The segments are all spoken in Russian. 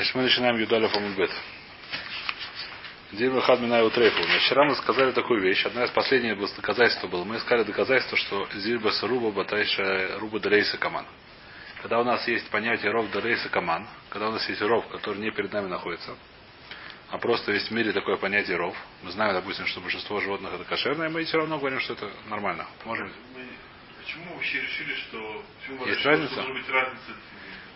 Значит, мы начинаем Юдаля Фамульбет. Дин Вахад Минай Утрейфу. Вчера мы сказали такую вещь. Одна из последних доказательств было. Мы искали доказательство, что Зильба Саруба Батайша Руба Дарейса Каман. Когда у нас есть понятие ров Дарейса Каман, когда у нас есть ров, который не перед нами находится, а просто есть в мире такое понятие ров. Мы знаем, допустим, что большинство животных это кошерное, мы все равно говорим, что это нормально. Можем... Почему вообще решили, что... Почему есть разница? Что быть разница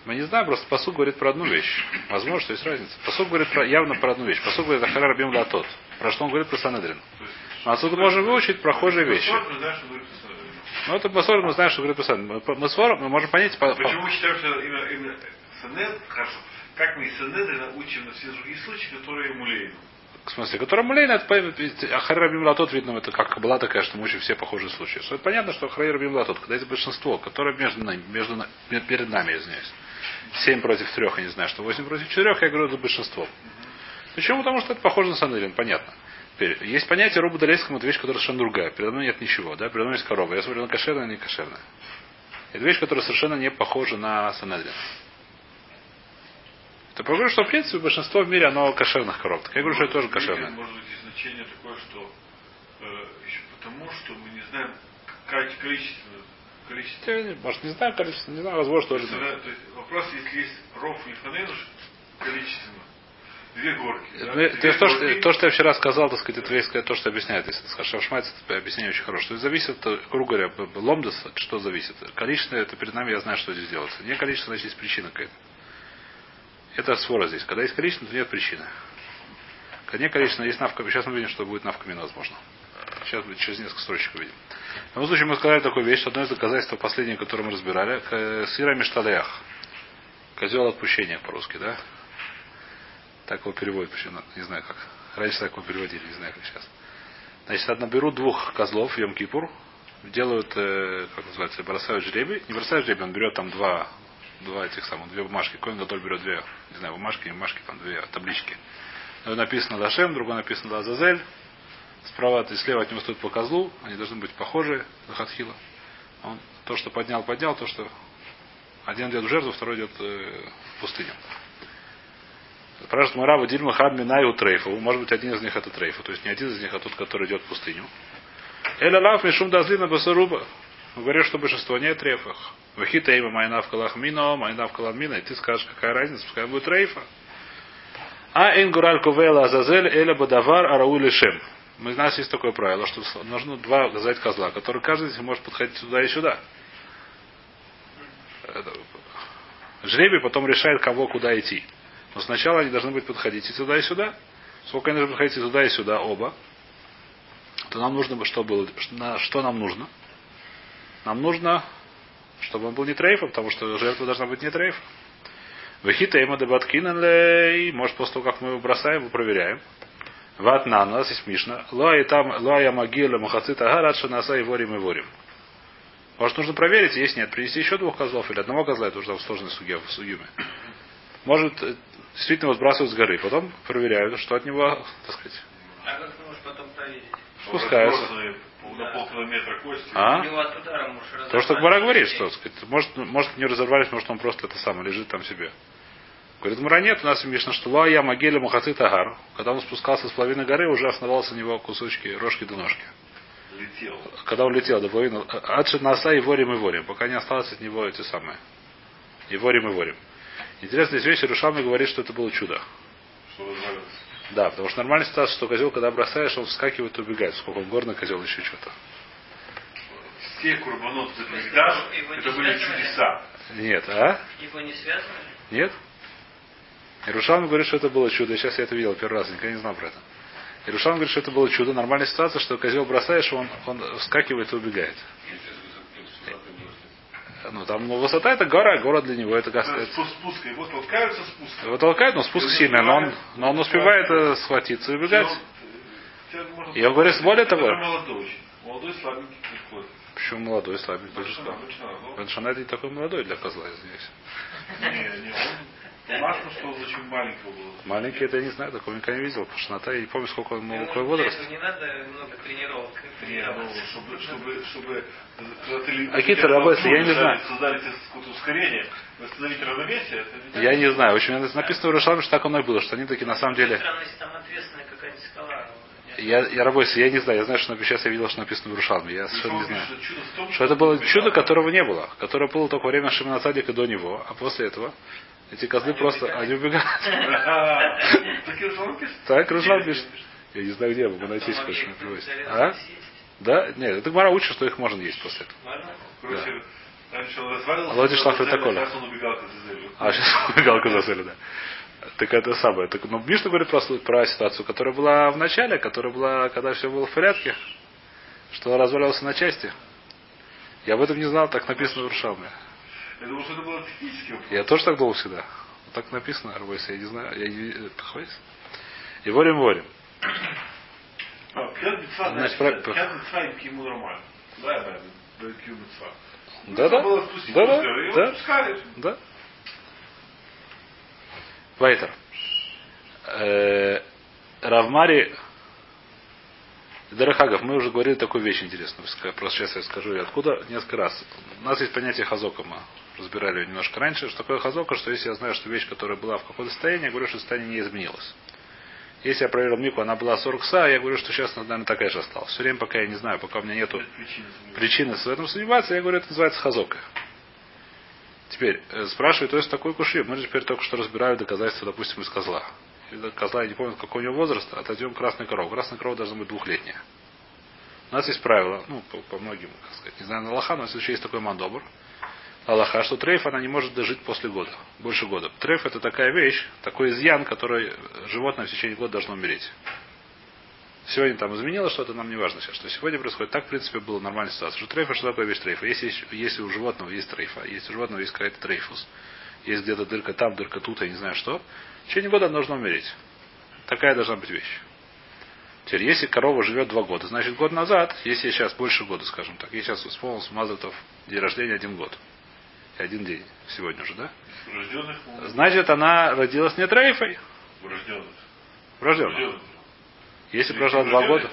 мы не знаем, просто посуд говорит про одну вещь. Возможно, что есть разница. Посуд говорит про, явно про одну вещь. Посуд говорит Ахара Рабим Латот. Про что он говорит про Санедрин. А отсюда можем выучить прохожие вещи. Ну, это посуд мы знаем, что говорит про Санедрин. Вором, мы можем понять... По, Почему мы считаем, что именно, именно Санедрин, хорошо, как мы из Санедрина учим на все другие случаи, которые мулейну? В смысле, который Мулейн, это Ахарир Рабим Латот, видно, это как была такая, что мы учим все похожие случаи. Что понятно, что Ахарир Рабим Латот, когда есть большинство, которое между нами, между, перед нами, извиняюсь, 7 против 3, я не знаю, что 8 против 4, я говорю, это большинство. Почему? Потому что это похоже на Санелин, понятно. Теперь, есть понятие роба Далейскому, это вещь, которая совершенно другая. Передо мной нет ничего, да? Передо мной есть корова. Я смотрю на кошерное, не кошерное. Это вещь, которая совершенно не похожа на Санедрин. Ты говорю, что в принципе большинство в мире оно кошерных коров. Так я говорю, что это тоже кошерное. Может быть, значение такое, что э, еще потому, что мы не знаем количество количество. Я, может, не знаю количество, не знаю, возможно, тоже. То то есть, вопрос, если есть ров и фанелуш, количественно. Две горки. Да? Две то, горки. Что, то, что я вчера сказал, так сказать, это есть то, что объясняет. Если Шавшмайц, это объяснение очень хорошее. То есть зависит, грубо говоря, ломдас, что зависит. Количество, это перед нами я знаю, что здесь делается. Не количество, значит, есть причина какая-то. Это свора здесь. Когда есть количество, то нет причины. Когда нет количества, есть навка. Сейчас мы видим, что будет навка возможно. Сейчас через несколько строчек увидим. В любом случае мы сказали такую вещь, одно из доказательств последнее, которое мы разбирали, сыра мешталеях. Козел отпущения по-русски, да? Так его переводят, почему не знаю как. Раньше так его переводили, не знаю как сейчас. Значит, одна берут двух козлов, Йом Кипур, делают, э, как называется, бросают жребий. Не бросают жребий, он берет там два, два этих самых, две бумажки. Коин Гадоль берет две, не знаю, бумажки, не бумажки, там две таблички. Написано Лашем, другой написано Лазазель. Справа и слева от него стоит по козлу. Они должны быть похожи на Хатхила. Он то, что поднял, поднял, то, что один идет в жертву, второй идет э, в пустыню. Спрашивает Марава Дильма Хад Минаю Трейфу. Может быть, один из них это Трейфу. То есть не один из них, а тот, который идет в пустыню. Эля Лав Мишум Дазлина Басаруба. Говорит, что большинство не трейфах. Вахита има майнав калахмино, майнав каламина. И ты скажешь, какая разница, пускай будет трейфа. А ингураль кувела азазель эля бадавар араули шем. Мы, у нас есть такое правило, что нужно два газать козла, которые каждый из них может подходить сюда и сюда. Жребий потом решает, кого куда идти. Но сначала они должны быть подходить и сюда, и сюда. Сколько они должны подходить и туда, и сюда, оба. То нам нужно, что было, что нам нужно? Нам нужно, чтобы он был не трейфом, потому что жертва должна быть не трейфом. Вахита има дебаткинен может после того, как мы его бросаем, мы проверяем. Ватна, у нас есть Мишна. Лоя там, лоя могила мухацит агар, наса и ворим и ворим. Может, нужно проверить, есть нет. Принести еще двух козлов или одного козла, это уже там сложный суге, в сугиме. Может, э, действительно его сбрасывают с горы. Потом проверяют, что от него, так сказать. А как ты можешь потом проверить? Спускаются. На полкилометра кости. А? То, что Гмара говорит, что сказать, может, может не разорвались, может он просто это самое лежит там себе. Говорит, Мура нет, у нас Мишна, что Ла я могиле Мухацит Агар. Когда он спускался с половины горы, уже оставался у него кусочки рожки до ножки. Летел. Когда он летел до половины, Адшит Наса и Ворим и Ворим, пока не осталось от него эти самые. И Ворим и Ворим. Интересная вещь, Рушами говорит, что это было чудо. Что да, потому что нормальная ситуация, что козел, когда бросаешь, он вскакивает и убегает. Сколько он горный козел, еще что-то. Все курбанот это были чудеса. Нет, а? Его не связывали? Нет? Ирушалм говорит, что это было чудо. Сейчас я это видел первый раз, никогда не знал про это. Ирушалм говорит, что это было чудо. Нормальная ситуация, что козел бросаешь, он, он вскакивает и убегает. Ну, там ну, высота это гора, гора для него это газ. Спуск, его толкаются спуск. Его толкают, но спуск сильный, но он, но он успевает э, схватиться и убегать. И он говорит, более того. Молодой, молодой слабенький приходит. Почему молодой, слабенький? Потому что не такой молодой для козла, извиняюсь. Не, не, он Машма, что он очень маленького был. Маленький это я не знаю, такого никогда не видел, потому что Ната, я не помню, сколько ему, Ему какой для возраст. Не надо много тренировок. Не, ну, чтобы, чтобы, чтобы, когда ты А какие-то работы, я не знаю. Создали ускорение, восстановить равновесие, это не так. Я не знаю, очень написано в Иерушалме, что так оно и было, что они такие на самом деле. Странно, если там ответственная какая-нибудь скала. Я, я работаю, я не знаю, я знаю, что сейчас я видел, что написано в Иерушалме, я совершенно не знаю. что чудо в том, Что это было чудо, которого не было, которое было только во время Шимона Садика до него, а после этого эти козлы просто, они убегают. А, Так и Руслан пишет? Я не знаю, где, могу найти, они их А? Да? Нет, это Гмара учит, что их можно есть после этого. Володя шлах потом протокола. Сейчас он убегал к Азазелю. А сейчас убегал Казасели, да. Так это самое. Так, ну, Мишна говорит про, слу- про ситуацию, которая была в начале, которая была, когда все было в порядке, что развалился на части. Я об этом не знал, так написано в Рушалме. Я думал, что это было технический вопрос. Я тоже так думал всегда. Так написано, Арвойс, я не знаю. Я не... И ворим, ворим. А, Значит, про-. Да, да, да, и его Да. пускали. Да? Вайтер. Э, Равмари Дарахагов, мы уже говорили такую вещь интересную. Просто сейчас я скажу, и откуда несколько раз. У нас есть понятие хазока, мы разбирали ее немножко раньше. Что такое хазока, что если я знаю, что вещь, которая была в каком-то состоянии, я говорю, что состояние не изменилось. Если я проверил Мику, она была 40 са, я говорю, что сейчас, наверное, такая же осталась. Все время, пока я не знаю, пока у меня нету Нет причины в этом сомневаться, я говорю, это называется хазока. Теперь, э, спрашивают, то есть такой куши. Мы же теперь только что разбирали доказательства, допустим, из козла. Козла, я не помню, какой у него возраст, отойдем к красной корову. Красная корова должна быть двухлетняя. У нас есть правило, ну, по, по многим, как сказать, не знаю, на Аллаха, но если есть такой мандобр, Аллаха, что трейф, она не может дожить после года, больше года. Трейф это такая вещь, такой изъян, который животное в течение года должно умереть. Сегодня там изменилось что-то, нам не важно сейчас, что сегодня происходит. Так, в принципе, была нормальная ситуация. Что трейфа, что такое вещь трейфа? Если, если у животного есть трейфа, если у животного есть какая-то трейфус, есть где-то дырка там, дырка тут, я не знаю что, в течение года она должна умереть. Такая должна быть вещь. Теперь, если корова живет два года, значит год назад, если сейчас больше года, скажем так, если сейчас исполнился Мазатов день рождения один год. И один день. Сегодня уже, да? Урожденных, ну, Значит, она родилась не трейфой, урожденных. врожденной. Урожденных. Если прожила два года,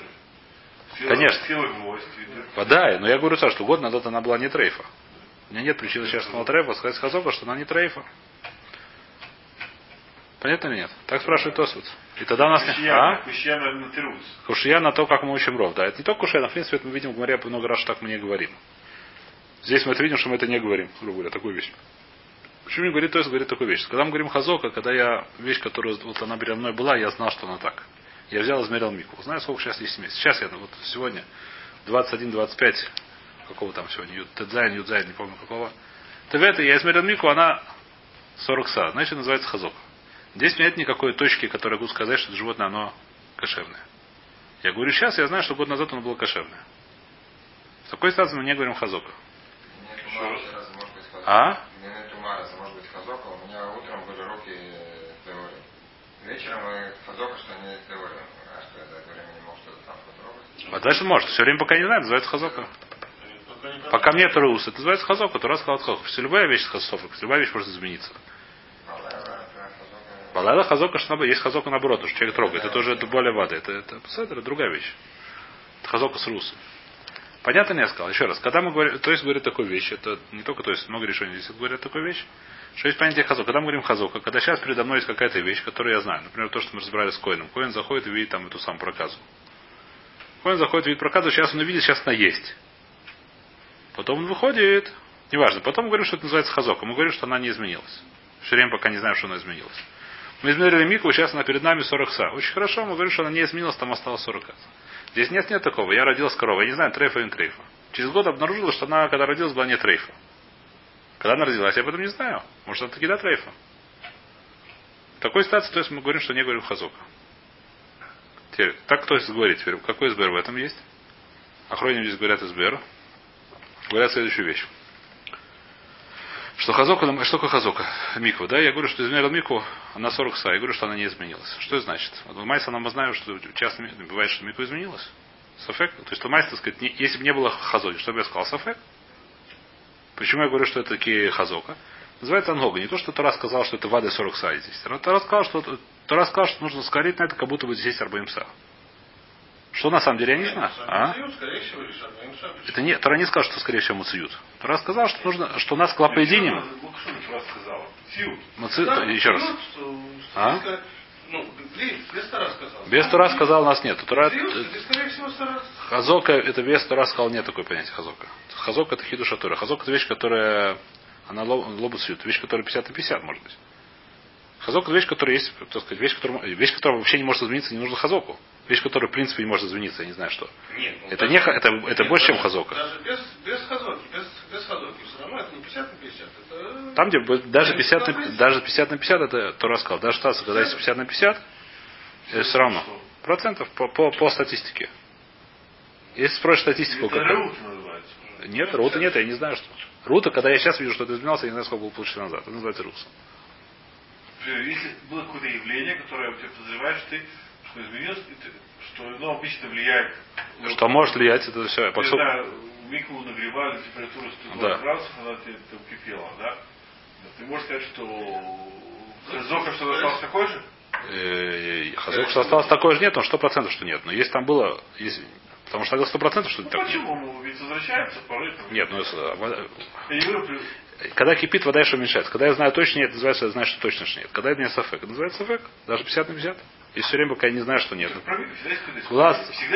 Конечно. Гвоздь Да, но я говорю что год назад она была не трейфа. У меня нет причины сейчас сказал трейфа, сказать Хазока, что она не трейфа. Понятно или нет? Так спрашивает Тосут. И тогда у нас... А? Кушья, кушья на тирус. Кушья на то, как мы учим ров. Да, это не только кушья, но в принципе это мы видим в Гмаре много раз, что так мы не говорим. Здесь мы это видим, что мы это не говорим, грубо говоря, такую вещь. Почему не говорит, то есть говорит такую вещь. Когда мы говорим хазока, когда я вещь, которая вот она передо мной была, я знал, что она так. Я взял, измерил мику. Знаю, сколько сейчас есть месяцев. Сейчас я, вот сегодня, 21-25, какого там сегодня, Ю- Тедзайн, Юдзайн, не помню какого. Тевета, я измерил мику, она 40 са, значит называется хазок. Здесь нет никакой точки, которая могу сказать, что это животное, оно кошерное. Я говорю сейчас, я знаю, что год назад оно было кошерное. В такой ситуации мы не говорим хазока. А? У меня утром были теории. Вечером и хазока, что не теория. А что я за это время не мог что-то там потрогать? А дальше может. Все время пока не знаю, называется хазока. Пока не Пока нет рус, это называется хазока, то раз сказал хазока. Все любая вещь хазока, любая вещь может измениться. Это. Балайла что наоборот, есть хазока наоборот, что человек трогает. Это уже это более вода. Это, это, это другая вещь. Это хазока с русом. Понятно, не я сказал. Еще раз. Когда мы говорим, то есть говорит такую вещь, это не только то есть много решений здесь говорят такую вещь, что есть понятие хазока. Когда мы говорим хазока, когда сейчас передо мной есть какая-то вещь, которую я знаю. Например, то, что мы разбирали с Коином. Коин заходит и видит там эту самую проказу. Коин заходит, видит проказу, сейчас он увидит, сейчас она есть. Потом он выходит, неважно. Потом мы говорим, что это называется хазока. Мы говорим, что она не изменилась. Время пока не знаем, что она изменилась. Мы измерили мику, сейчас она перед нами 40 са. Очень хорошо, мы говорим, что она не изменилась, там осталось 40 са. Здесь нет, нет такого. Я родилась коровой, я не знаю, трейфа или не трейфа. Через год обнаружила, что она, когда родилась, была не трейфа. Когда она родилась, я об этом не знаю. Может, она таки да трейфа. В такой ситуации, то есть мы говорим, что не говорим хазока. Теперь, так кто говорит теперь? Какой избер в этом есть? Охроним здесь говорят избер. Говорят следующую вещь. Что хазока, что хазока? Миква, да? Я говорю, что измерил мику, она 40 са. Я говорю, что она не изменилась. Что это значит? Вот в Майса мы знаем, что часто бывает, что мику изменилась. Сафек. То есть, Майса, так сказать, не- если бы не было хазоки, что бы я сказал? Сафек. Почему я говорю, что это такие хазока? Называется ангога. Не то, что Тора сказал, что это вады 40 са здесь. Тора сказал, что, Тора сказал, что нужно скорить на это, как будто бы здесь 40 са. Что на самом деле, я не знаю. А? Это не, Тора не сказал, что скорее всего муциют. Тора сказал, что нужно, что нас. Ну, раз сказал? Тиут. Муци... Да, Еще раз. ну, А? Ну, без, Тора сказал. Без нас нет. Тора. Хазока, это без Тора сказал, нет такой понятия хазока. Хазока это хидуша Тора. Хазока это вещь, которая, она лоб- лобус сьют. Вещь, которая 50 на 50, может быть. Хазок это вещь, которая есть, так сказать, вещь, которая, вещь, которая вообще не может измениться, не нужно хазоку. Вещь, которая, в принципе, не может измениться, я не знаю что. Нет, ну, Это даже- не это- это нет, больше, чем даже- хазока. Даже без, без хазоки, без, без хазоки. Все равно это не 50 на 50. Это... Там, где даже Ну, 50 на, компромисс. даже 50 на 50, это Тора сказал. Даже штация, когда есть 50 на 50, это все равно. Процентов по, по, по статистике. Если спросишь статистику, Это Реут называется. Нет, рута нет, я не знаю, что. Рута, когда я сейчас вижу, что это изменялся, я не знаю, сколько было полчаса назад. Это называется рус. Например, Если было какое-то явление, которое ты подозреваешь, ты, что изменилось, ты- что оно обычно влияет. Что может влиять, это все. Не знаю, микву нагревали, температура 120 Да. градусов, она тебе там кипела, да? Ты можешь сказать, что Хазока что остался такой же? Э, Хазок, что осталось такое же нет, он сто процентов, что нет. Но если там было, если, потому что тогда сто процентов, что Ну так нет. почему? Ну, ведь возвращается порой. там. Нет, ну если, а, вода- Я при- когда кипит, вода еще уменьшается. Когда я знаю точно нет, называется, я знаю, что точно что нет. Когда это не сафек, это называется сафек. Даже 50 на 50. И все время, пока я не знаю, что нет. Глаз.